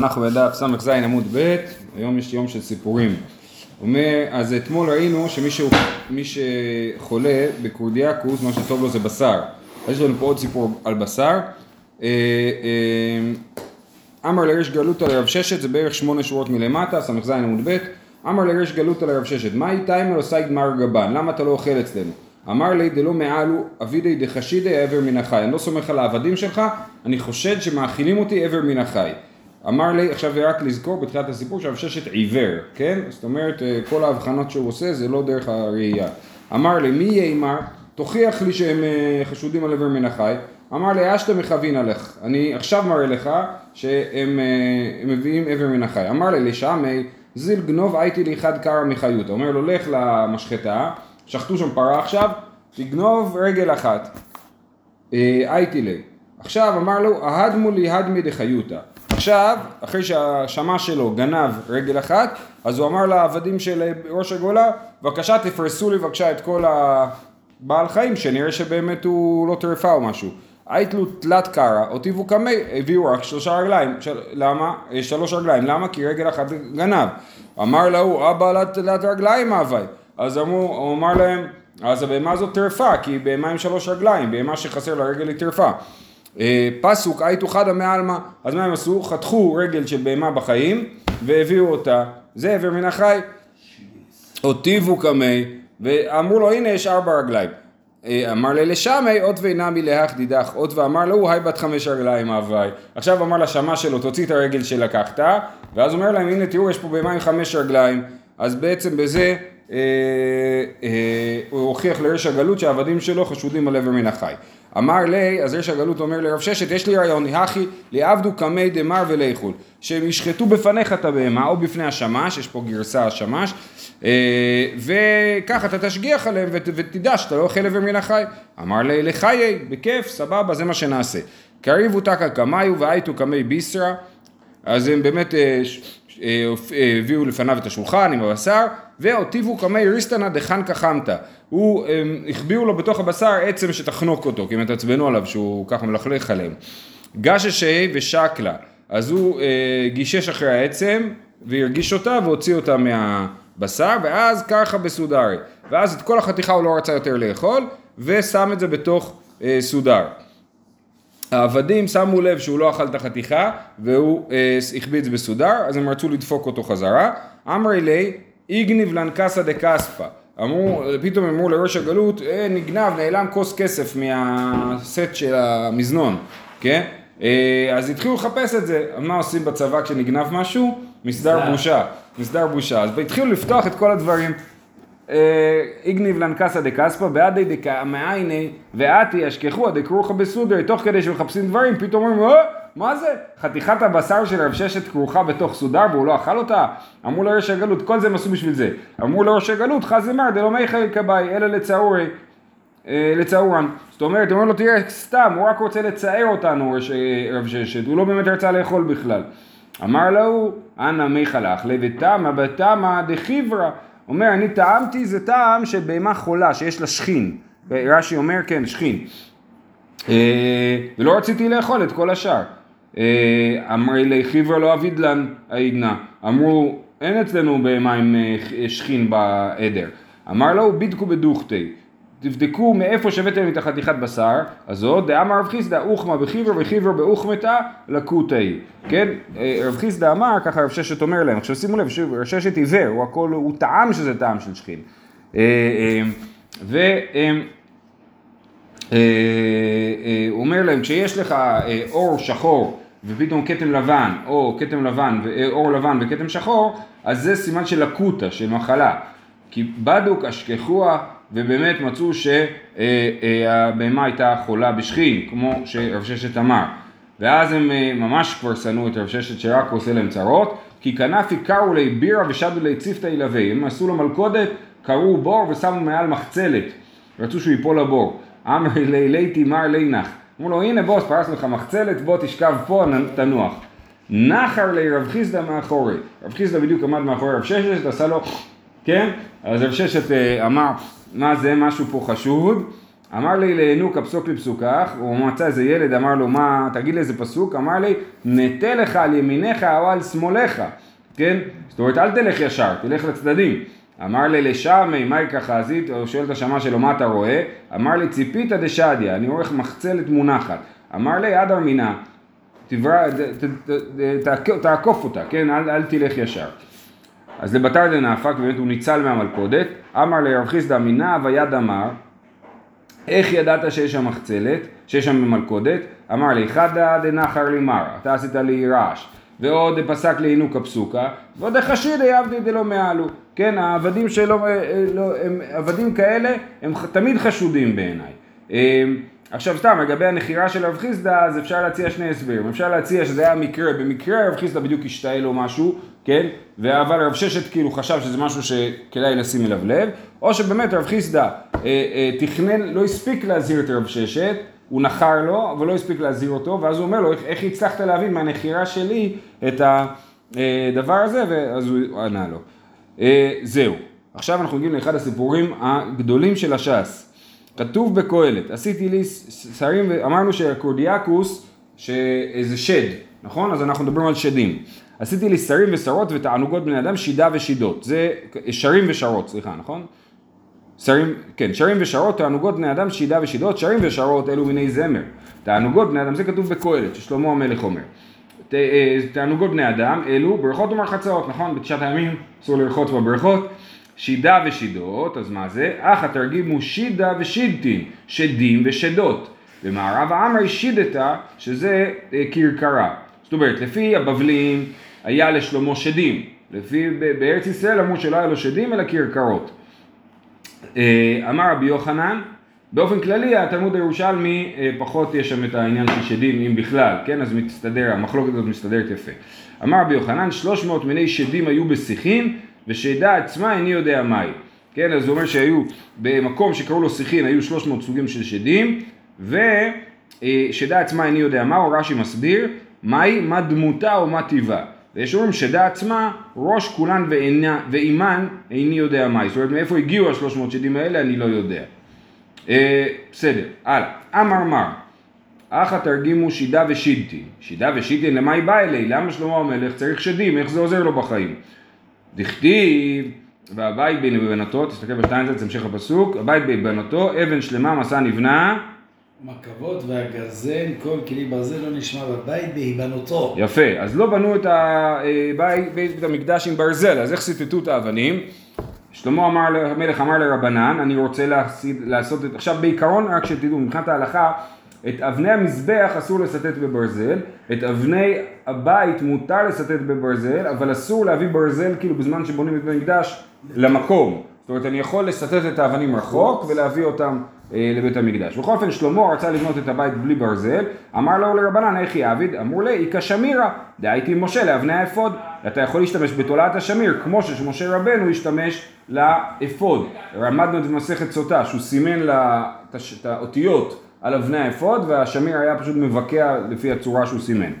אנחנו בדף ס"ז עמוד ב', היום יש יום של סיפורים. אומר, אז אתמול ראינו שמי שחולה בקורדיאקוס, מה שטוב לו זה בשר. יש לנו פה עוד סיפור על בשר. אה, אה, אמר לריש גלותא לרב ששת, זה בערך שמונה שורות מלמטה, ס"ז עמוד ב', אמר לריש גלותא לרב ששת, מהי תיימר עושה גמר גבן, למה אתה לא אוכל אצלנו? אמר לי דלא מעלו אבידי דחשידי עבר מן החי, אני לא סומך על העבדים שלך, אני חושד שמאכילים אותי עבר מן החי. אמר לי, עכשיו רק לזכור בתחילת הסיפור שהרב ששת עיוור, כן? זאת אומרת, אה, כל ההבחנות שהוא עושה זה לא דרך הראייה. אמר לי, מי יאמר? תוכיח לי שהם אה, חשודים על עבר מן החי. אמר לי, אשתא מכוון עליך, אני עכשיו מראה לך שהם אה, מביאים עבר מן החי. אמר לי, לשמי, זיל גנוב הייתי לי אחד קרא מחיותא. אומר לו, לך למשחטה, שחטו שם פרה עכשיו, תגנוב רגל אחת. הייתי לי. עכשיו אמר לו, אהדמו לי הדמי דחיותא. עכשיו, אחרי שהשמש שלו גנב רגל אחת, אז הוא אמר לעבדים של ראש הגולה, בבקשה תפרסו לי בבקשה את כל הבעל חיים, שנראה שבאמת הוא לא טרפה או משהו. היית לו תלת קרא, אותיבו קמי, הביאו רק שלושה רגליים. של... למה? יש שלוש רגליים. למה? כי רגל אחת גנב. אמר להוא, אבא תלת רגליים אבי. אז אמרו, הוא אמר להם, אז הבהמה הזאת טרפה, כי בהמה עם שלוש רגליים, בהמה שחסר לה רגל היא טרפה. אה, פסוק הייתו חדא מעלמא, אז מה הם עשו? חתכו רגל של בהמה בחיים והביאו אותה, זה עבר מן החי. אותיבו קמי, ואמרו לו הנה יש ארבע רגליים. אה, אמר לי לשמי, אות ואינמי להך דידך, אות ואמר לו, היי בת חמש רגליים אביי. עכשיו אמר לשמה שלו, תוציא את הרגל שלקחת, ואז אומר להם, הנה תראו, יש פה בהמה עם חמש רגליים. אז בעצם בזה אה, הוא הוכיח לרש הגלות שהעבדים שלו חשודים על עבר מן החי. אמר לי, אז רש הגלות אומר לרב ששת, יש לי רעיון, הכי לעבדו קמי דמר ולאכול, שהם ישחטו בפניך את הבהמה או בפני השמש, יש פה גרסה השמש, אה, וככה אתה תשגיח עליהם ותדע שאתה לא אוכל עבר מן החי. אמר לי, לחיי, בכיף, סבבה, זה מה שנעשה. קריבו תקא קמיו והייתו קמי ביסרא, אז הם באמת הביאו לפניו את השולחן עם הבשר, והוטיבו קמי ריסטנא דחנקא חמתא. הוא, הם החביאו לו בתוך הבשר עצם שתחנוק אותו, כי הם התעצבנו עליו שהוא ככה מלכלך עליהם. גששי ושקלה, אז הוא אה, גישש אחרי העצם והרגיש אותה והוציא אותה מהבשר, ואז ככה בסודרי. ואז את כל החתיכה הוא לא רצה יותר לאכול, ושם את זה בתוך אה, סודר. העבדים שמו לב שהוא לא אכל את החתיכה והוא אה, החביא בסודר, אז הם רצו לדפוק אותו חזרה. אמרי לי, איגניב לנקסא דקספא. אמרו, פתאום אמרו לראש הגלות, אה, נגנב, נעלם כוס כסף מהסט של המזנון, כן? אה, אז התחילו לחפש את זה. מה עושים בצבא כשנגנב משהו? מסדר בושה. מסדר בושה. אז התחילו לפתוח את כל הדברים. אה, איגניב לנקסא דקספא, בעדי דקאמעייני ואתי אשכחו דקרוכא בסודרי, תוך כדי שמחפשים דברים, פתאום אומרים, אה, מה זה? חתיכת הבשר של רב ששת כרוכה בתוך סודר והוא לא אכל אותה? אמרו לו ראש הגלות, כל זה הם עשו בשביל זה. אמרו לו ראש הגלות, חזי מר דלא מיכאל כבאי, אלא לצעורי, אה, לצעורן. זאת אומרת, אומר לו, תראה, סתם, הוא רק רוצה לצער אותנו, רב ששת, הוא לא באמת רצה לאכול בכלל. אמר לו, אנא מיכל אחלה ותמה בתמה דחיברה. אומר, אני טעמתי, זה טעם של בהמה חולה, שיש לה שכין. רש"י אומר, כן, שכין. אה, ולא רציתי לאכול את כל השאר. אה, אמרי לי חיבר לא אבידלן העידנא. אמרו, אין אצלנו בהמה עם אה, שכין בעדר. אמר לו, בידקו בדוכתי. תבדקו מאיפה שהבאתם את החתיכת בשר הזאת, דאמר רב חיסדא אוכמה בחיבר וחיבר באוכמתה לקוטי, כן? אה, רב חיסדא אמר, ככה רב ששת אומר להם, עכשיו שימו לב, רב ששת עיוור, הוא הכל, הוא טעם שזה טעם של שכין. אה, אה, והוא אומר להם, כשיש לך אור שחור ופתאום כתם לבן, או כתם לבן, אור לבן וכתם שחור, אז זה סימן של לקוטה, של מחלה. כי בדוק אשכחוה ובאמת מצאו שהבהמה הייתה חולה בשכין, כמו שרב ששת אמר. ואז הם אה, ממש כבר שנאו את רב ששת שרק עושה להם צרות, כי כנפי קרו לי בירה ושדו לי צפתא ילווה. הם עשו לו מלכודת, קרו בור ושמו מעל מחצלת. רצו שהוא ייפול לבור. אמרי לי ליתי מר לינך. אמרו לו הנה בוס פרסנו לך מחצלת בוא תשכב פה תנוח. נחר לי רב חיסדא מאחורי. רב חיסדא בדיוק עמד מאחורי רב ששת עשה לו כן? אז רב ששת אה, אמר מה זה משהו פה חשוד, אמר לי לינוק הפסוק לפסוקך, הוא מצא איזה ילד, אמר לו מה, תגיד לי איזה פסוק, אמר לי נטה לך על ימיניך או על שמאלך, כן? זאת אומרת אל תלך ישר, תלך לצדדים. אמר לי לשמי, מהי כחזית, הוא שואל את השמה שלו מה אתה רואה? אמר לי ציפית דשדיה, אני רואה מחצלת מונחת. אמר לי עד ארמינה, תעקוף אותה, כן? אל תלך ישר. אז לבתר דנאפק, באמת הוא ניצל מהמלכודת, אמר לרב חיסדא מנע ויד אמר, איך ידעת שיש שם מחצלת, שיש שם מלכודת? אמר לי, חדא דנחר לי מר, אתה עשית לי רעש. ועוד פסק לי עינוק הפסוקה, ועוד חשידי עבדי דלא מעלו. כן, העבדים שלו, אה, לא, הם, עבדים כאלה, הם תמיד חשודים בעיניי. אה, עכשיו סתם, לגבי הנחירה של רב חיסדא, אז אפשר להציע שני הסברים. אפשר להציע שזה היה מקרה, במקרה רב חיסדא בדיוק השתעל לו משהו, כן? אבל רב ששת כאילו חשב שזה משהו שכדאי לשים אליו לב, או שבאמת רב חיסדא אה, אה, תכנן, לא הספיק להזהיר את רב ששת, הוא נחר לו, אבל לא הספיק להזהיר אותו, ואז הוא אומר לו, איך, הצלחת להבין מהנחירה שלי את הדבר הזה, ואז הוא ענה לו. אה, זהו. עכשיו אנחנו מגיעים לאחד הסיפורים הגדולים של הש"ס. כתוב בקהלת, עשיתי לי שרים, אמרנו שהקורדיאקוס, שזה שד, נכון? אז אנחנו מדברים על שדים. עשיתי לי שרים ושרות ותענוגות בני אדם, שידה ושידות. זה שרים ושרות, סליחה, נכון? שרים, כן, שרים ושרות, תענוגות בני אדם, שידה ושידות, שרים ושרות אלו מיני זמר. תענוגות בני אדם, זה כתוב בקהלת, ששלמה המלך אומר. אה, תענוגות בני אדם, אלו ברכות ומרחצאות, נכון? בתשעת הימים אסור לרחוץ בברכות. שידה ושידות, אז מה זה? אך התרגיל הוא שידה ושידתין, שדים ושדות. במערב העמרי שידתה, שזה אה, כרכרה. זאת אומרת, לפי הבבלים היה לשלמה שדים. לפי, בארץ ישראל אמרו שלא היה לו שדים אלא כרכרות. אה, אמר רבי יוחנן, באופן כללי התלמוד הירושלמי אה, פחות יש שם את העניין של שדים אם בכלל, כן? אז מסתדר, המחלוקת הזאת מסתדרת יפה. אמר רבי יוחנן, 300 מיני שדים היו בשיחים ושדה עצמה איני יודע מהי. כן, אז זה אומר שהיו במקום שקראו לו שיחין היו 300 סוגים של שדים ושדה עצמה איני יודע מה, רש"י מסביר, מהי, מה דמותה או מה טיבה. ויש אומרים שדה עצמה, ראש כולן ואימן איני יודע מהי. זאת אומרת מאיפה הגיעו השלוש מאות שדים האלה אני לא יודע. אה, בסדר, הלאה. אמר מר, אחא תרגימו שידה ושידתין. שידה ושידתין למה היא באה אלי? למה שלמה המלך צריך שדים? איך זה עוזר לו בחיים? דכתיב והבית בין בבנתו, תסתכל בשטיינזלץ, המשך הפסוק, הבית בין בבנתו, אבן שלמה מסע נבנה מכבות והגרזן, כל כלי ברזל לא נשמע בבית בהיבנותו. יפה, אז לא בנו את הבית, בית המקדש עם ברזל, אז איך ציטטו את האבנים? שלמה אמר, המלך אמר לרבנן, אני רוצה להסיד, לעשות את, עכשיו בעיקרון רק שתדעו, מבחינת ההלכה, את אבני המזבח אסור לסטט בברזל, את אבני הבית מותר לסטט בברזל, אבל אסור להביא ברזל כאילו בזמן שבונים את המקדש למקום. זאת אומרת, אני יכול לסטט את האבנים רחוק ולהביא אותם אה, לבית המקדש. בכל אופן, שלמה רצה לבנות את הבית בלי ברזל, אמר לו לרבנן, איך יעביד? אמרו לי, איכא שמירה, דהייתי משה לאבני האפוד. אתה יכול להשתמש בתולעת השמיר, כמו שמשה רבנו השתמש לאפוד. למדנו את מסכת סוטה, שהוא סימן את האותיות על אבני האפוד, והשמיר היה פשוט מבקע לפי הצורה שהוא סימן.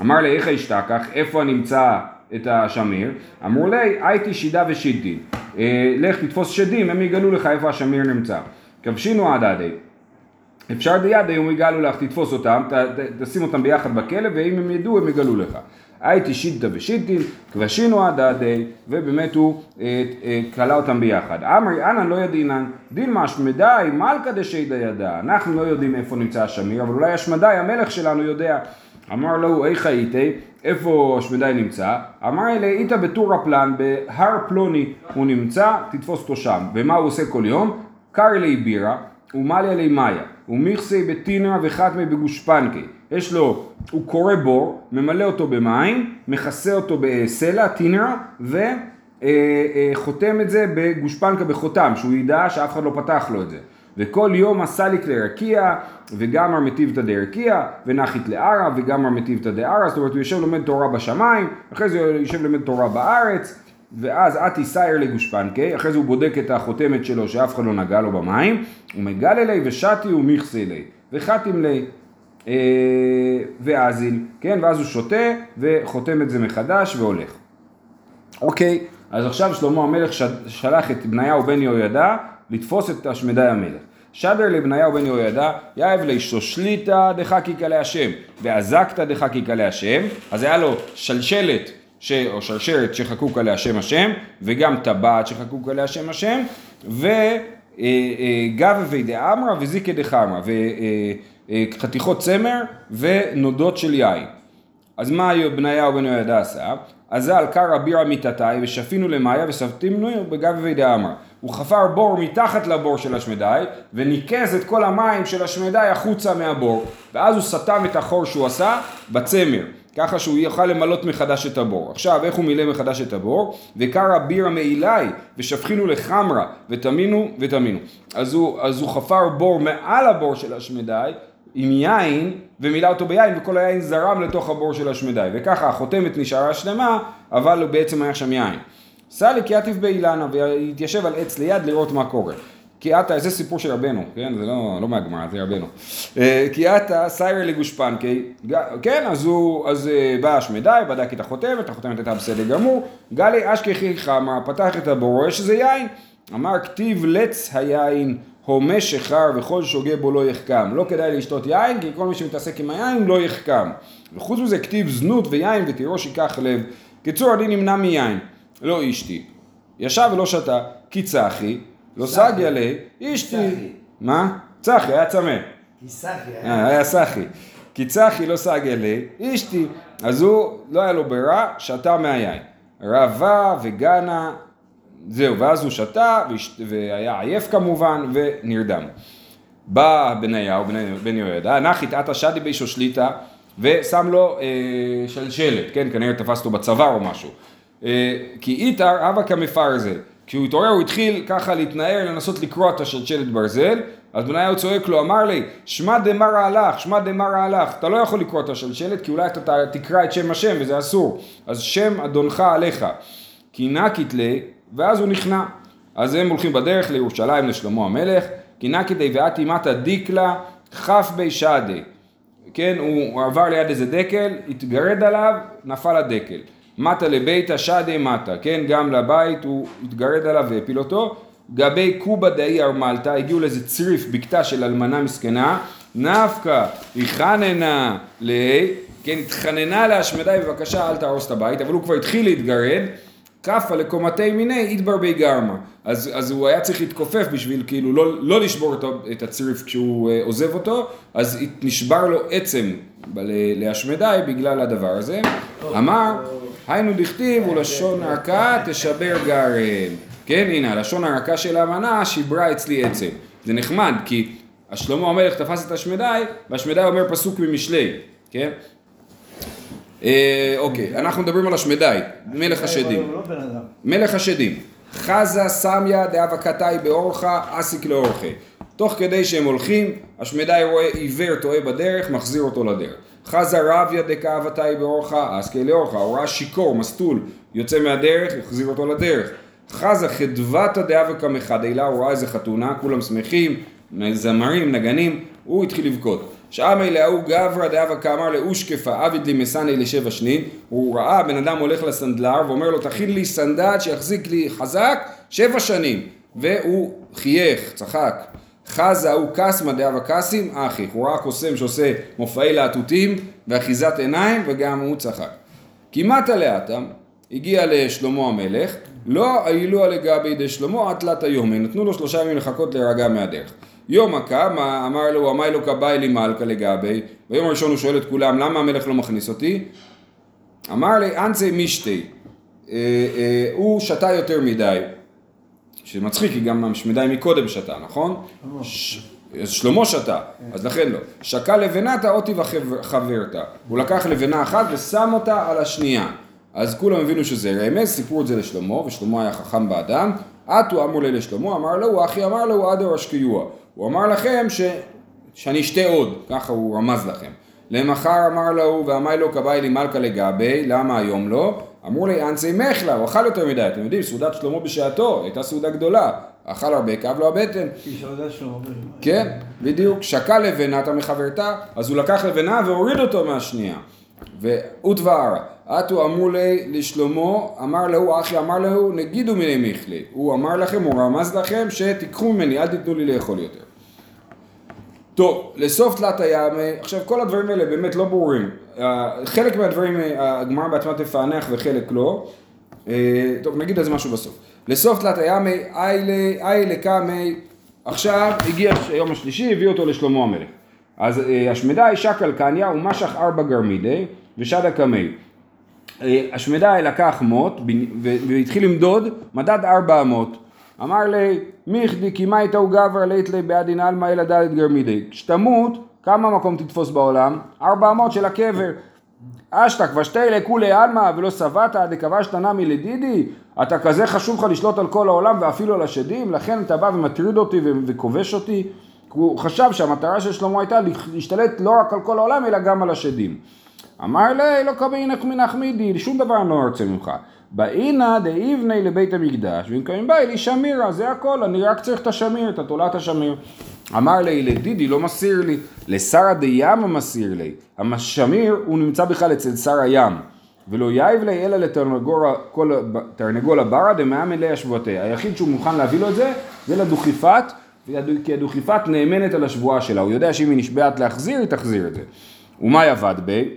אמר לי, איך אשתכח, איפה נמצא את השמיר? אמרו לי, הייתי שידה ושידתי. אה, לך תתפוס שדים, הם יגלו לך איפה השמיר נמצא. כבשינו עד עדי. אפשר דיד היום יגלו לך, תתפוס אותם, ת, ת, תשים אותם ביחד בכלא, ואם הם ידעו הם יגלו לך. הייתי שידתא ושידתין, כבשינו עד עדי, ובאמת הוא אה, אה, כלא אותם ביחד. אמרי אנא לא ידינן, דילמה אשמדי מלכא דשיידא ידע. אנחנו לא יודעים איפה נמצא השמיר, אבל אולי אשמדי המלך שלנו יודע. אמר לו, איך הייתי? איפה אשמדי נמצא? אמר אלה, היית בטור הפלן, בהר פלוני הוא נמצא, תתפוס אותו שם. ומה הוא עושה כל יום? קר לי בירה, ומליה לי מאיה, ומיכסי בתינא וחתמי בגושפנקי. יש לו, הוא קורא בור, ממלא אותו במים, מכסה אותו בסלע, טינרה, וחותם אה, את זה בגושפנקה בחותם, שהוא ידע שאף אחד לא פתח לו את זה. וכל יום עשה לי כלי רקיע, וגם מטיבתא דרקיע, ונחית לערה, וגם מטיבתא דערה, זאת אומרת הוא יושב לומד תורה בשמיים, אחרי זה הוא יושב לומד תורה בארץ, ואז אתי סייר לגושפנקי, אחרי זה הוא בודק את החותמת שלו שאף אחד לא נגע לו במים, הוא מגל אלי ושתי ומכסה אלי, וחתים לי אה, ואזיל, כן, ואז הוא שותה וחותם את זה מחדש והולך. אוקיי, אז עכשיו שלמה המלך שלח את בניהו בן יהוידע לתפוס את השמדי המלך. שדר לבניהו בן יהוידע, יאהב לשושליתא דחקיקה להשם, ואזקתא דחקיקה להשם, אז היה לו שלשלת ש... או שרשרת שחקוק עליה שם השם, וגם טבעת שחקוק עליה שם השם, וגבבי דאמרא וזיקי דחמרא, וחתיכות צמר ונודות של יין. אז מה בניהו בן יהוידע עשה? אזל קרא בירא מיתתי ושפינו למאיה וסבתינו בגבבי דאמרא. הוא חפר בור מתחת לבור של השמדי וניקז את כל המים של השמדי החוצה מהבור ואז הוא סתם את החור שהוא עשה בצמר ככה שהוא יוכל למלות מחדש את הבור. עכשיו, איך הוא מילא מחדש את הבור? וקרא בירא מעילי, ושפכינו לחמרה, ותמינו ותמינו. אז הוא, אז הוא חפר בור מעל הבור של השמדי, עם יין, ומילא אותו ביין, וכל היין זרם לתוך הבור של השמדי. וככה החותמת נשארה שלמה, אבל הוא בעצם היה שם יין. סליק יתיב באילנה, והתיישב על עץ ליד לראות מה קורה. כי עתה, זה סיפור של רבנו, כן? זה לא, לא מהגמרא, זה רבנו. כי עתה סיירי לגושפנקי, כן, אז הוא, אז אה, בא השמדי, בדק את החותמת, החותמת הייתה בסדר גמור, גלי אשכחי חמא, פתח את הבור, רואה שזה יין. אמר כתיב לץ היין, הומה שחר וכל שוגה בו לא יחכם. לא כדאי לשתות יין, כי כל מי שמתעסק עם היין לא יחכם. וחוץ מזה כתיב זנות ויין ותירוש ייקח לב. קיצור, אני נמנע מיין, לא אשתי. ישב ולא שתה, כי צחי, לא סגיה לי, אשתי. מה? צחי, היה צמא. כי סחי אה, היה סחי. כי צחי לא סגיה לי, אשתי. אז הוא, לא היה לו ברירה, שתה מהיין. רבה וגנה, זהו, ואז הוא שתה, והיה עייף כמובן, ונרדם. בא בניהו, בן יהוידע, נחית עתה שדי בישו שליטה, ושם לו אה, שלשלת, כן, כנראה תפס אותו בצוואר או משהו. אה, כי איתר אבא כמפרזל. כשהוא התעורר הוא התחיל ככה להתנער, לנסות לקרוע את השלשלת ברזל, אז בניהו צועק לו, אמר לי, שמע דמרה הלך, שמע דמרה הלך, אתה לא יכול לקרוע את השלשלת כי אולי אתה תקרא את שם השם וזה אסור, אז שם אדונך עליך. כי נקית לי, ואז הוא נכנע. אז הם הולכים בדרך לירושלים לשלמה המלך, כי נקית לי ואתי מטה דיקלה, כף בי שדי. כן, הוא עבר ליד איזה דקל, התגרד עליו, נפל הדקל. מטה לביתה שדי מטה, כן, גם לבית הוא התגרד עליו והפיל אותו. גבי קובה דאי ארמלתא, הגיעו לאיזה צריף בקתה של אלמנה מסכנה, נפקא, היכננה ל... כן, התחננה להשמדי בבקשה אל תהרוס את הבית, אבל הוא כבר התחיל להתגרד, כאפה לקומתי מיני אידבר בי גרמה. אז, אז הוא היה צריך להתכופף בשביל כאילו לא, לא לשבור את, את הצריף כשהוא uh, עוזב אותו, אז נשבר לו עצם להשמדי בגלל הדבר הזה. אמר, היינו דכתיב ולשון הרכה תשבר גרם. כן, הנה, הלשון הרכה של האמנה שיברה אצלי עצם. זה נחמד, כי השלמה המלך תפס את השמדי, והשמדי אומר פסוק ממשלי, כן? אה, אוקיי, אנחנו מדברים על השמדי, מלך השדים. לא מלך השדים. חזה סמיה דאבקתאי באורחה אסיק לאורחי. תוך כדי שהם הולכים, השמדי רואה עיוור טועה בדרך, מחזיר אותו לדרך. חזה רביה דקאבתאי באורחה אסקי לאורחה. הוא ראה שיכור, מסטול, יוצא מהדרך, יחזיר אותו לדרך. חזה חדבתא דאבקא מחדלה, הוא ראה איזה חתונה, כולם שמחים, זמרים, נגנים, הוא התחיל לבכות. שאמי להוא גברא דאבא כאמר לאושקפה עביד לי מסני לשבע שנין הוא ראה בן אדם הולך לסנדלר ואומר לו תכין לי סנדל שיחזיק לי חזק שבע שנים והוא חייך, צחק חזה הוא קסמא דאבא קסים אחי. הוא ראה קוסם שעושה מופעי להטוטים ואחיזת עיניים וגם הוא צחק. כמעט לאטם הגיע לשלמה המלך. לא אילוה לגבי דשלמה עד היומי נתנו לו שלושה ימים לחכות להירגע מהדרך. יום הקמה אמר לו אמי לו כבאי לי מלכה לגבי. ביום הראשון הוא שואל את כולם למה המלך לא מכניס אותי? אמר לי אנצי משתי אה, אה, הוא שתה יותר מדי שמצחיק כי גם מדי מקודם שתה נכון? אז שלמה שתה, אז לכן לא. שקע לבנתה אותי וחברתה. הוא לקח לבנה אחת ושם אותה על השנייה. אז כולם הבינו שזה רמז, סיפרו את זה לשלמה, ושלמה היה חכם באדם. עטו אמרו לי לשלמה, אמר לו, אחי אמר לו, עדו אשקיוע. הוא אמר לכם ש... שאני אשתה עוד, ככה הוא רמז לכם. למחר אמר לו, ואמר לו כבאי לי מלכה לגבי, למה היום לא? אמרו לי אנסי מחלה, הוא אכל יותר מדי, אתם יודעים, סעודת שלמה בשעתו, הייתה סעודה גדולה, אכל הרבה, כאב לו הבטן. כן, בדיוק, שקע לבנת המחברתה, אז הוא לקח לבנה והוריד אותו מהשנייה. ותבערה, עטו אמרו לי לשלמה, אמר לו, אחי אמר לו, נגידו מיני מיכלי. הוא אמר לכם, הוא רמז לכם, שתיקחו ממני, אל תיתנו לי לאכול יותר. טוב, לסוף תלת הים, אה, עכשיו כל הדברים האלה באמת לא ברורים. אה, חלק מהדברים אה, הגמרא בעצמה תפענח וחלק לא. טוב, נגיד על זה משהו בסוף. לסוף תלת הימי, איילה קמי, עכשיו הגיע היום השלישי, הביא אותו לשלמה המלך. אז אה, השמדי שקל קניה ומשך ארבע גרמידי ושדה קמי. השמדי לקח מוט והתחיל למדוד, מדד ארבע אמות. אמר לי, מיכדי כי מה איתו גבר לית לי בעדין עלמא אלא דלת גרמידי. כשתמות, כמה מקום תתפוס בעולם? ארבע אמות של הקבר. אשתא כבשתי לכולי עלמא ולא שבעת דכבשת נמי לדידי? אתה כזה חשוב לך לשלוט על כל העולם ואפילו על השדים? לכן אתה בא ומטריד אותי וכובש אותי? הוא חשב שהמטרה של שלמה הייתה להשתלט לא רק על כל העולם אלא גם על השדים. אמר לי, לא קבעינך מנחמידי, שום דבר אני לא רוצה ממך. באינא דאיבני לבית המקדש, ואם קמים בא לי שמירה, זה הכל, אני רק צריך את השמיר, את התולת השמיר. אמר לי, לדידי לא מסיר לי, לשרה דיאמה מסיר לי. השמיר הוא נמצא בכלל אצל שר הים. ולא יאיב לי אלא לתרנגול הברה דמאמן לי השבועתי. היחיד שהוא מוכן להביא לו את זה, זה לדוכיפת, כי הדוכיפת נאמנת על השבועה שלה. הוא יודע שאם היא נשבעת להחזיר, היא תחזיר את זה. ומה יבד בי?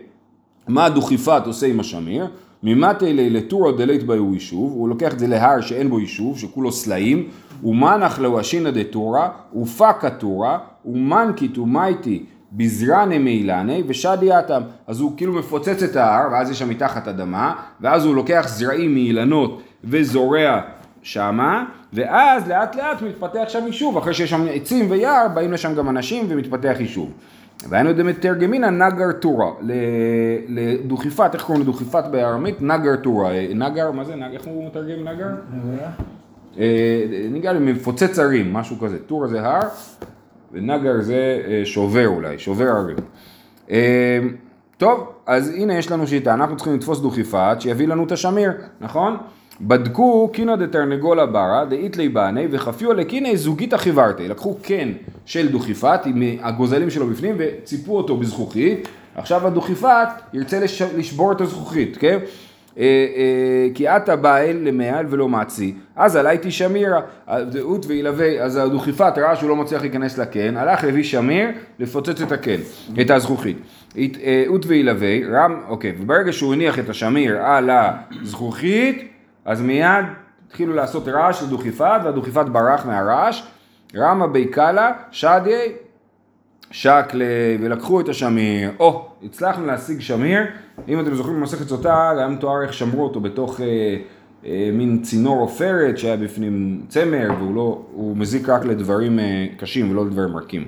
מה הדוכיפת עושה עם השמיר? ממטי לי לטורו דלית בהו יישוב, הוא לוקח את זה להר שאין בו יישוב, שכולו סלעים, ומנח לו אשינא דתורה, ופקא תורה, ומנקית ומייטי בזרנה מאילני ושדי אטם. אז הוא כאילו מפוצץ את ההר, ואז יש שם מתחת אדמה, ואז הוא לוקח זרעים מאילנות וזורע שמה, ואז לאט לאט מתפתח שם יישוב, אחרי שיש שם עצים ויער, באים לשם גם אנשים ומתפתח יישוב. והיינו דמתרגמינא נגר טורה, לדוכיפת, איך קוראים לדוכיפת בארמית? נגר טורה, נגר, מה זה, נגר, איך הוא מתרגם נגר? אה, נגע לי מפוצץ ערים, משהו כזה, טורה זה הר, ונגר זה אה, שובר אולי, שובר ערים. אה, טוב, אז הנה יש לנו שיטה, אנחנו צריכים לתפוס דוכיפת שיביא לנו את השמיר, נכון? בדקו קינא דתרנגולה ברא דאיתלי בני וחפיו לקינא זוגית חיברתי. לקחו קן של דוכיפת עם הגוזלים שלו בפנים וציפו אותו בזכוכית. עכשיו הדוכיפת ירצה לש... לשבור את הזכוכית, כן? אה, אה, כי עתה באל למעל ולא מעצי, אז עלייתי שמירה, אות וילווה, אז הדוכיפת ראה שהוא לא מצליח להיכנס לקן, הלך לביא שמיר לפוצץ את הקן, את הזכוכית. אות וילווה, רם, אוקיי, וברגע שהוא הניח את השמיר על הזכוכית, אז מיד התחילו לעשות רעש לדוכיפת, והדוכיפת ברח מהרעש, רמה בי קאלה, שדיה, שקלה, ולקחו את השמיר. או, הצלחנו להשיג שמיר, אם אתם זוכרים במסכת סוטה, היה מתואר איך שמרו אותו בתוך אה, אה, מין צינור עופרת שהיה בפנים צמר, והוא לא, הוא מזיק רק לדברים אה, קשים ולא לדברים רכים.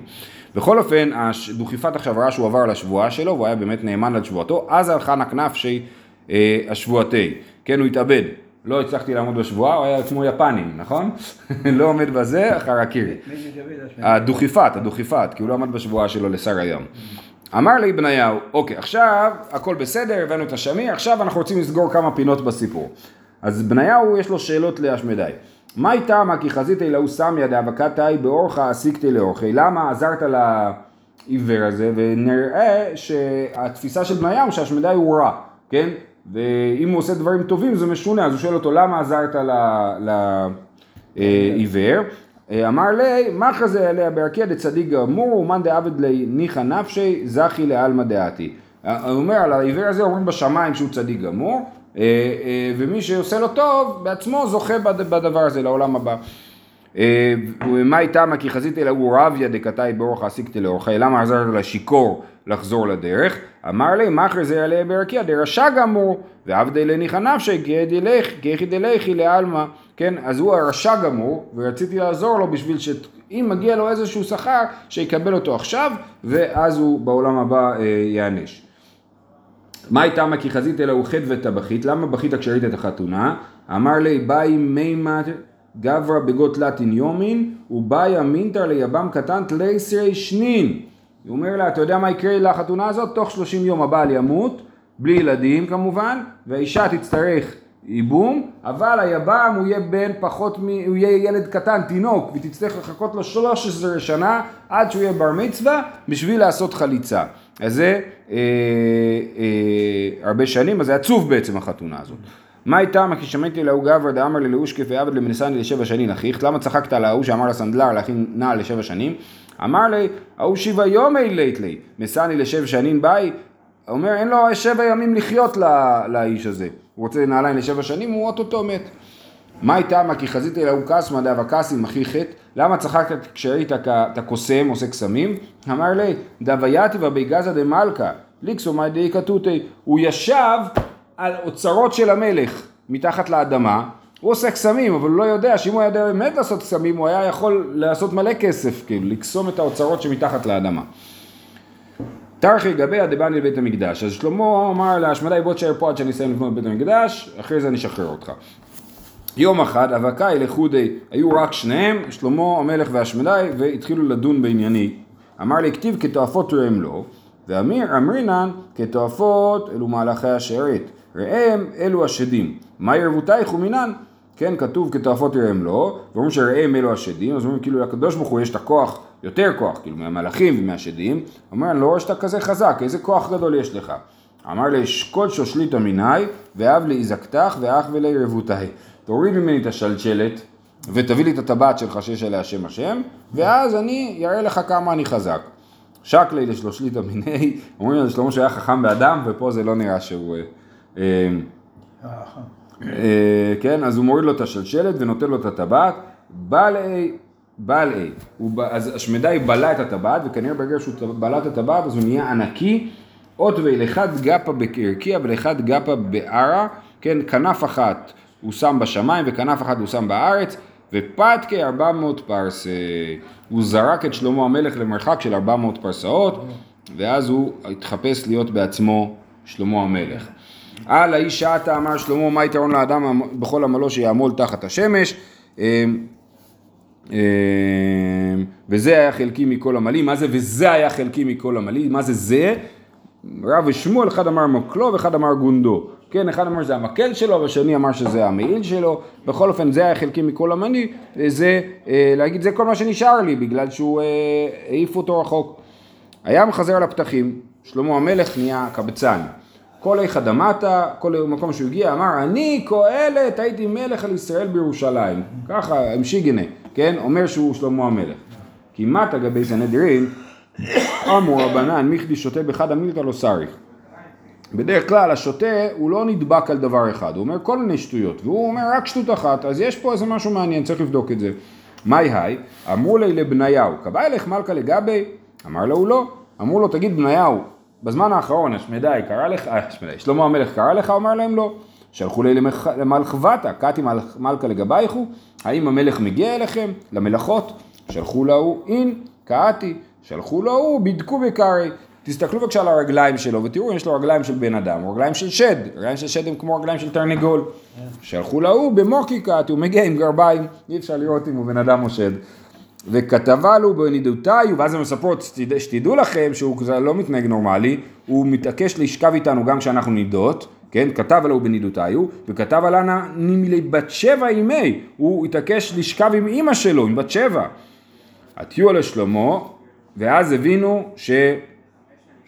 בכל אופן, הדוכיפת עכשיו ראה שהוא עבר על השבועה שלו, והוא היה באמת נאמן לשבועתו, אז הלכה נקנפשי אה, השבועתי. כן, הוא התאבד. לא הצלחתי לעמוד בשבועה, הוא היה כמו יפנים, נכון? לא עומד בזה, אחר הקירי. הדוכיפת, הדוכיפת, כי הוא לא עמד בשבועה שלו לשר הים. אמר לי בניהו, אוקיי, עכשיו הכל בסדר, הבאנו את השמיר, עכשיו אנחנו רוצים לסגור כמה פינות בסיפור. אז בניהו יש לו שאלות להשמדי. מה איתה מה כי חזית אלוהו סמיה דאבקתאי באורחה אסיקתי לאורכי? למה עזרת לעיוור הזה? ונראה שהתפיסה של בניהו שהשמדי הוא רע, כן? ואם הוא עושה דברים טובים זה משונה, אז הוא שואל אותו למה עזרת לעיוור? אמר לי, מה חזה עליה בערכיה דצדיק גמור ומאן דעבד לי ניחא נפשי זכי לעלמא דעתי. הוא אומר על העיוור הזה אומרים בשמיים שהוא צדיק גמור ומי שעושה לו טוב בעצמו זוכה בדבר הזה לעולם הבא. ומה איתה? מה כי חזית אלא הוא רביה דקתאי באורח עסיקתי לאורחי למה עזרת לשיכור לחזור לדרך? אמר לי מאחר זה עליה בערכיה דרשע גמור. ועבדי לניחא נפשי כי יחי דלכי לעלמא. כן אז הוא הרשע גמור ורציתי לעזור לו בשביל שאם מגיע לו איזשהו שכר שיקבל אותו עכשיו ואז הוא בעולם הבא ייענש מה איתה? מה כי חזית אלא הוא חטא וטבחית. למה בכית כשראית את החתונה? אמר לי באי מימת גברא בגות לטין יומין ובאי אמינתר ליבם קטן תלייסרי שנין הוא אומר לה, אתה יודע מה יקרה לחתונה הזאת? תוך 30 יום הבעל ימות, בלי ילדים כמובן, והאישה תצטרך ייבום, אבל היבם הוא יהיה בן פחות מ... הוא יהיה ילד קטן, תינוק, והיא תצטרך לחכות לו 13 שנה עד שהוא יהיה בר מצווה בשביל לעשות חליצה. אז זה אה, אה, הרבה שנים, אז זה עצוב בעצם החתונה הזאת. מה איתם? כי שמעתי להוא גבר דאמר ללאושקף ועבד למנסני לשבע שנים אחיך, למה צחקת על ההוא שאמר לסנדלר להכין נעל לשבע שנים? אמר לי, ההוא שבע יומי לית לי, מסני לשבע שנים באי, אומר אין לו שבע ימים לחיות לא, לאיש הזה, הוא רוצה נעליים לשבע שנים, הוא אוטוטו מת. מה איתה מה כי חזית אלוהו קסמא דאבה קסים אחי חטא, למה צחקת כשראית את הקוסם עושה קסמים? אמר לי, דוויתיבה ביגזא דמלכה, ליקסו מאי דאי כתותי, הוא ישב על אוצרות של המלך מתחת לאדמה, הוא עושה קסמים, אבל הוא לא יודע שאם הוא היה יודע באמת לעשות קסמים, הוא היה יכול לעשות מלא כסף, כאילו, לקסום את האוצרות שמתחת לאדמה. תרחי גבי דבני לבית המקדש. אז שלמה אמר להשמדי בוא תשאר פה עד שאני אסיים לבנות בית המקדש, אחרי זה אני אשחרר אותך. יום אחד אבקאי לחודי, היו רק שניהם, שלמה המלך והשמדי, והתחילו לדון בענייני. אמר לי, כתיב כתועפות ראם לו, ואמיר אמרינן כתועפות אלו מהלכי השארית, ראם אלו השדים. מה ירבותייך ומינן? כן, כתוב כתועפות ראם לו, ואומרים שראם אלו השדים, אז אומרים כאילו לקדוש ברוך הוא יש את הכוח, יותר כוח, כאילו מהמלאכים ומהשדים. אומר, לא רואה שאתה כזה חזק, איזה כוח גדול יש לך? אמר לי, שקוד שושליתא מיני, ואב לי זקתך, ואח ולי רבותיי. תוריד ממני את השלשלת, ותביא לי את הטבעת שלך שיש עליה שם השם, ואז אני אראה לך כמה אני חזק. שקלי לשלושליתא מיני, אומרים שלמה שהיה חכם באדם, ופה זה לא נראה שהוא... אה, כן, אז הוא מוריד לו את השלשלת ונותן לו את הטבעת, בעל A, בעל A, אז השמדי בלע את הטבעת, וכנראה ברגע שהוא בלע את הטבעת אז הוא נהיה ענקי, אות ולאחד גפה בקרקיה ולאחד גפה בערה, כן, כנף אחת הוא שם בשמיים וכנף אחת הוא שם בארץ, ופתקי 400 פרסה. הוא זרק את שלמה המלך למרחק של 400 פרסאות, ואז הוא התחפש להיות בעצמו שלמה המלך. על האיש שעתה אמר שלמה מה יתרון לאדם בכל עמלו שיעמול תחת השמש אמ, אמ, וזה היה חלקי מכל עמלי, מה זה וזה היה חלקי מכל עמלי, מה זה זה? רב ושמואל אחד אמר מקלו ואחד אמר גונדו, כן אחד אמר שזה המקל שלו והשני אמר שזה המעיל שלו, בכל אופן זה היה חלקי מכל עמלי, זה אה, להגיד זה כל מה שנשאר לי בגלל שהוא אה, העיף אותו רחוק. הים חזר לפתחים, שלמה המלך נהיה קבצן. כל איכה דמטה, כל מקום שהוא הגיע, אמר, אני קהלת, הייתי מלך על ישראל בירושלים. ככה, המשיגנה, כן? אומר שהוא שלמה המלך. כי מטה גבי סנהדרין, אמרו רבנן, מיכדי שותה בחד המילתא לא סריך. בדרך כלל השוטה הוא לא נדבק על דבר אחד, הוא אומר כל מיני שטויות, והוא אומר רק שטות אחת, אז יש פה איזה משהו מעניין, צריך לבדוק את זה. מאי היי, אמרו לי לבניהו, קבע אלך מלכה לגבי? אמר לו לא. אמרו לו תגיד בניהו, בזמן האחרון השמדי קרא לך, אה, השמדי, שלמה המלך קרא לך, אומר להם לא. שלחו לי למלכבתה, קאתי מלכה לגבייכו, האם המלך מגיע אליכם, למלאכות? שלחו לו אין, קאתי, שלחו לו, בדקו בקרי. תסתכלו בבקשה על הרגליים שלו ותראו יש לו רגליים של בן אדם, או רגליים של שד, רגליים של שד הם כמו רגליים של תרנגול. שלחו להוא במוקי קאתי, הוא מגיע עם גרביים, אי אפשר לראות אם הוא בן אדם או שד. וכתבה לו בנידותיי, ואז הן מספרות, שתדעו לכם שהוא לא מתנהג נורמלי, הוא מתעקש לשכב איתנו גם כשאנחנו נידות, כן, כתב עליו בנידותיו, וכתב עלנה נמילי בת שבע ימי, הוא התעקש לשכב עם אימא שלו, עם בת שבע. עטיו לשלמה, ואז הבינו ש...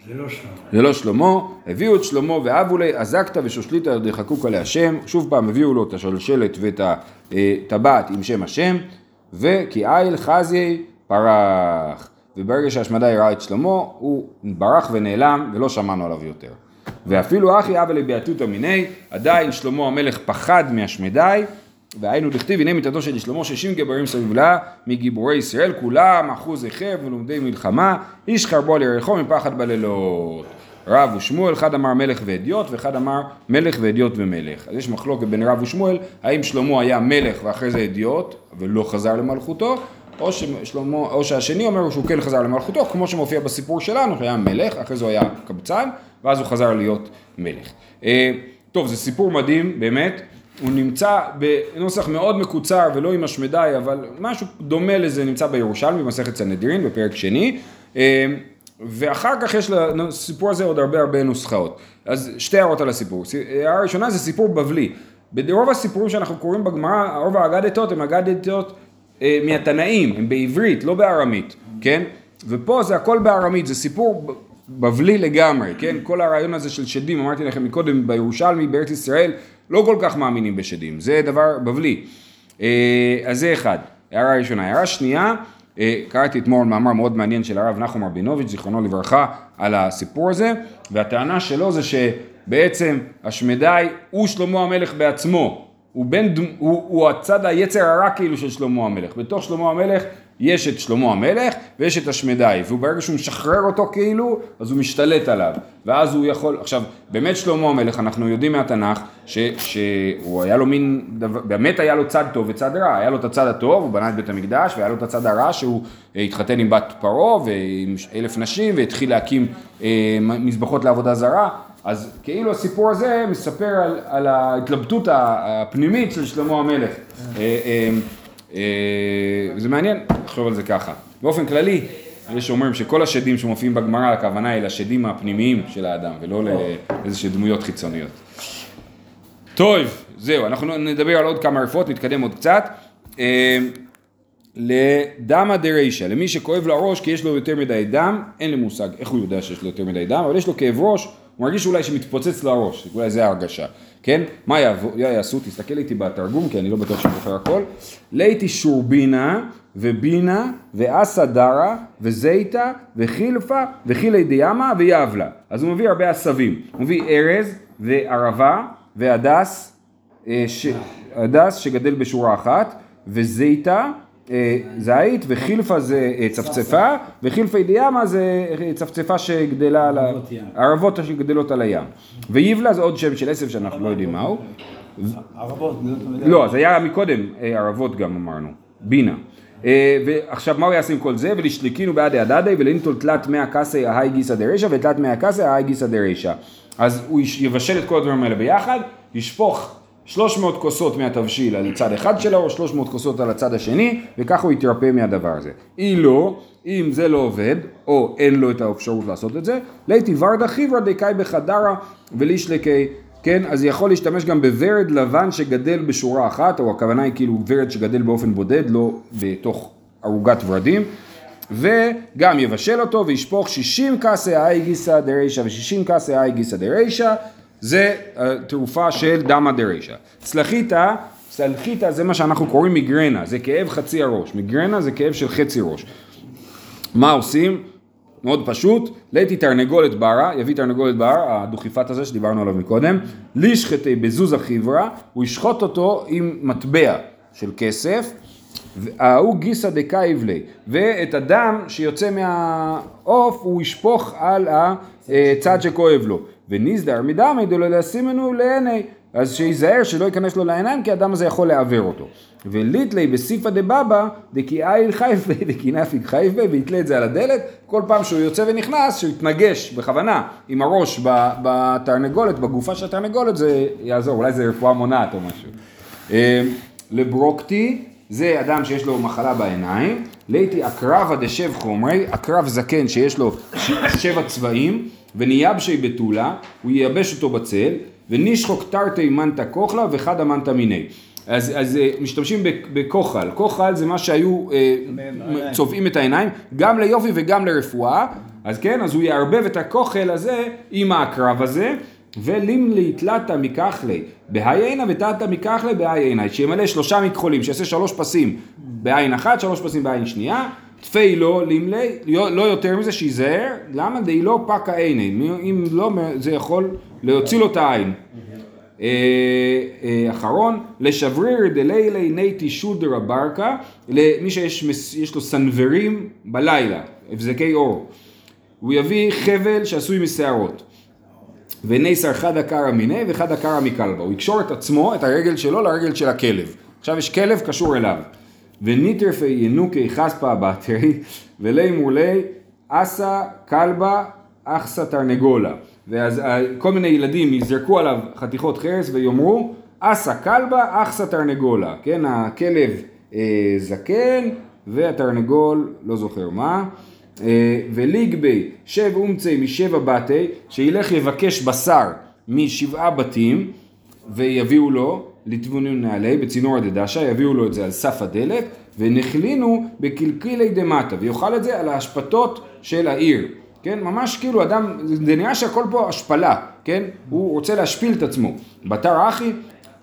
זה לא שלמה. זה לא שלמה, הביאו את שלמה ואבו לי, אזקתא ושושליתא דחקוק עלי השם, שוב פעם הביאו לו את השלשלת ואת הטבעת עם שם השם, וכי איל חזי פרח. וברגע שהשמדי ראה את שלמה, הוא ברח ונעלם ולא שמענו עליו יותר. ואפילו אחי אבא לביאתותא מיני, עדיין שלמה המלך פחד מהשמדי, והיינו דכתיב הנה מיתתו של שלמה שישים גברים סביב לה מגיבורי ישראל כולם אחוזי חרב ולומדי מלחמה איש חרבו על ירחו מפחד בלילות רב ושמואל אחד אמר מלך ואדיוט ואחד אמר מלך ואדיוט ומלך. אז יש מחלוקת בין רב ושמואל האם שלמה היה מלך ואחרי זה אדיוט ולא חזר למלכותו או, ששלמה, או שהשני אומר שהוא כן חזר למלכותו כמו שמופיע בסיפור שלנו שהיה מלך אחרי זה הוא היה קבצן ואז הוא חזר להיות מלך. אה, טוב זה סיפור מדהים באמת. הוא נמצא בנוסח מאוד מקוצר ולא עם השמדי, אבל משהו דומה לזה נמצא בירושלמי, במסכת סנהדרין, בפרק שני, אה, ואחר כך יש לסיפור הזה עוד הרבה הרבה נוסחאות. אז שתי הערות על הסיפור. הערה הראשונה זה סיפור בבלי. ברוב הסיפורים שאנחנו קוראים בגמרא, רוב האגדתות הם אגדתות אה, מהתנאים, הם בעברית, לא בארמית, כן? ופה זה הכל בארמית, זה סיפור בבלי לגמרי, כן? כל הרעיון הזה של שדים, אמרתי לכם מקודם, בירושלמי, בארץ ישראל, לא כל כך מאמינים בשדים, זה דבר בבלי. אה, אז זה אחד, הערה ראשונה. הערה שנייה, קראתי אתמול מאמר מאוד מעניין של הרב נחום רבינוביץ', זיכרונו לברכה, על הסיפור הזה, והטענה שלו זה שבעצם השמדי הוא שלמה המלך בעצמו, הוא, דמ- הוא, הוא הצד היצר הרע כאילו של שלמה המלך. בתוך שלמה המלך יש את שלמה המלך ויש את השמדי, וברגע שהוא משחרר אותו כאילו, אז הוא משתלט עליו. ואז הוא יכול, עכשיו, באמת שלמה המלך, אנחנו יודעים מהתנ"ך, ש, שהוא היה לו מין, דבר, באמת היה לו צד טוב וצד רע. היה לו את הצד הטוב, הוא בנה את בית המקדש, והיה לו את הצד הרע שהוא אה, התחתן עם בת פרעה ועם אלף נשים, והתחיל להקים אה, מזבחות לעבודה זרה. אז כאילו הסיפור הזה מספר על, על ההתלבטות הפנימית של שלמה המלך. אה, זה מעניין לחשוב על זה ככה. באופן כללי, יש שאומרים שכל השדים שמופיעים בגמרא, הכוונה היא לשדים הפנימיים של האדם, ולא לאיזשהם דמויות חיצוניות. טוב, זהו, אנחנו נדבר על עוד כמה רפואות, נתקדם עוד קצת. אה, לדמא דרישא, למי שכואב לו הראש כי יש לו יותר מדי דם, אין לי מושג איך הוא יודע שיש לו יותר מדי דם, אבל יש לו כאב ראש, הוא מרגיש אולי שמתפוצץ לו הראש, אולי זה ההרגשה, כן? מה יעבו- יעשו? תסתכל איתי בתרגום, כי אני לא בטוח שאני זוכר הכל. ליתי שורבינה ובינה ואסא דרא וזיתא וחילפה וחילי דיאמה ויבלה. אז הוא מביא הרבה עשבים, הוא מביא ארז וערבה והדס, אה, ש- הדס שגדל בשורה אחת, וזיתא, אה, זית, וחילפה זה אה, צפצפה, וחילפי דיאמה זה אה, צפצפה שגדלה על ה... ערבות שגדלות על הים. ויבלה זה עוד שם של עשב שאנחנו לא יודעים מהו. ערבות, זה תמיד... לא, אז היה מקודם אה, ערבות גם אמרנו, בינה. אה, ועכשיו מה הוא יעשה עם כל זה? ולשליקינו בעד הדדי ולנטול תלת מאה קסי ההי גיסא דרישא ותלת מאה קסי ההי גיסא דרישא. אז הוא יבשל את כל הדברים האלה ביחד, ישפוך 300 כוסות מהתבשיל על צד אחד שלו, או 300 כוסות על הצד השני, וככה הוא יתרפא מהדבר הזה. אם לא, אם זה לא עובד, או אין לו את האפשרות לעשות את זה, ליתי ורדה חיברא דקאי בחדרה ולישלקי כן, אז יכול להשתמש גם בוורד לבן שגדל בשורה אחת, או הכוונה היא כאילו ורד שגדל באופן בודד, לא בתוך ערוגת ורדים, וגם יבשל אותו וישפוך 60 קסי האי גיסא דרישא ו-60 קסי האי גיסא דרישא, זה אה, תרופה של דמא דרישא. צלחיתא, צלחיתא זה מה שאנחנו קוראים מיגרנה, זה כאב חצי הראש, מיגרנה זה כאב של חצי ראש. מה עושים? מאוד פשוט, ליתי תרנגולת bara, יביא תרנגולת בר, הדוכיפת הזה שדיברנו עליו מקודם, לישחטי בזוזה חברה, הוא ישחוט אותו עם מטבע של כסף, ההוא גיסא דקאיב לי, ואת הדם שיוצא מהעוף הוא ישפוך על הצד שכואב לו, וניזדר מדמי דלא לשימנו לעיני, אז שייזהר שלא ייכנס לו לעיניים כי הדם הזה יכול לעוור אותו. וליטלי בסיפא דבבא דקיאיל חייפה דקינפיק חייפה ויתלה את זה על הדלת כל פעם שהוא יוצא ונכנס שהוא יתנגש בכוונה עם הראש בתרנגולת בגופה של התרנגולת זה יעזור אולי זה רפואה מונעת או משהו. אה, לברוקטי זה אדם שיש לו מחלה בעיניים, ליתי אקרבה דשב חומרי, אקרב זקן שיש לו שבע צבעים, ונייבשי בתולה, הוא ייבש אותו בצל, ונישחוק תרתי מנטה כוכלה וחדה מנטה מיני. אז, אז אה, משתמשים בכ- בכוחל, כוחל זה מה שהיו אה. צובעים את העיניים, גם ליופי וגם לרפואה, אז כן, אז הוא יערבב את הכוחל הזה עם העקרב הזה, ולימלי תלתא מכחלי בהיינה ותתא מכחלי בהיינה, שימלא שלושה מכחולים, שיעשה שלוש פסים בעין אחת, שלוש פסים בעין שנייה, תפי לא לימלי, לא לא יותר מזה, שייזהר, למה? די לא פקה עיני, אם לא, זה יכול להוציא לו את העין. אה, אה, אחרון, לשבריר דלילי נייטי שודרה ברקה, למי שיש לו סנוורים בלילה, הבזקי אור. הוא יביא חבל שעשוי משערות. וניסר חדה קרא מיניה וחדה קרא מכלבה. הוא יקשור את עצמו, את הרגל שלו, לרגל של הכלב. עכשיו יש כלב קשור אליו. וניטרפי ינוקי חספה בתרי, ולי מולי אסה כלבה אחסה תרנגולה. ואז אה, כל מיני ילדים יזרקו עליו חתיכות חרס ויאמרו אסה כלבה אחסה תרנגולה. כן, הכלב אה, זקן והתרנגול לא זוכר מה. אה, וליגבי שב אומצי משבע בתי, שילך יבקש בשר משבעה בתים ויביאו לו לטבונים נעלי בצינור הדדשה, יביאו לו את זה על סף הדלת ונחלינו בקלקלי דמטה ויאכל את זה על האשפתות של העיר. כן, ממש כאילו אדם, זה נראה שהכל פה השפלה, כן? הוא רוצה להשפיל את עצמו. בתר אחי,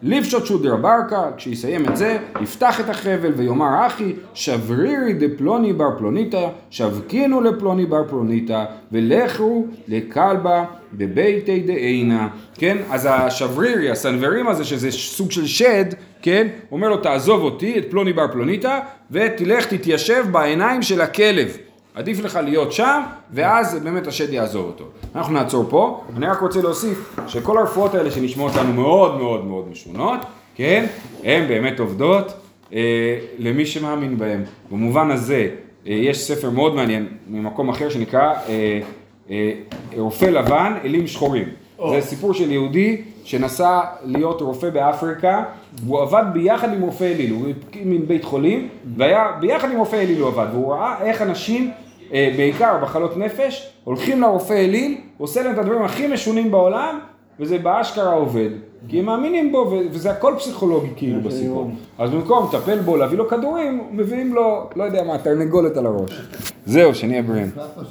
לפשוט שודרא ברקה, כשיסיים את זה, יפתח את החבל ויאמר אחי, שברירי דפלוני בר פלוניתא, שבקינו לפלוני בר פלוניתא, ולכו לכלבה בביתי דאינה, כן? אז השברירי, הסנוורים הזה, שזה סוג של שד, כן? אומר לו, תעזוב אותי, את פלוני בר פלוניתא, ותלך תתיישב בעיניים של הכלב. עדיף לך להיות שם, ואז באמת השד יעזור אותו. אנחנו נעצור פה, אני רק רוצה להוסיף שכל הרפואות האלה שנשמעות לנו מאוד מאוד מאוד משונות, כן, הן באמת עובדות אה, למי שמאמין בהן. במובן הזה, אה, יש ספר מאוד מעניין ממקום אחר שנקרא אה, אה, רופא לבן, אלים שחורים. זה סיפור של יהודי שנסע להיות רופא באפריקה, והוא עבד ביחד עם רופא אליל, הוא הקים מין בית חולים, והיה ביחד עם רופא אליל הוא עבד, והוא ראה איך אנשים, בעיקר בחלות נפש, הולכים לרופא אליל, עושה להם את הדברים הכי משונים בעולם, וזה באשכרה עובד. כי הם מאמינים בו, וזה הכל פסיכולוגי כאילו בסיפור. אז במקום לטפל בו, להביא לו כדורים, מביאים לו, לא יודע מה, תרנגולת על הראש. זהו, שנהיה בריאים.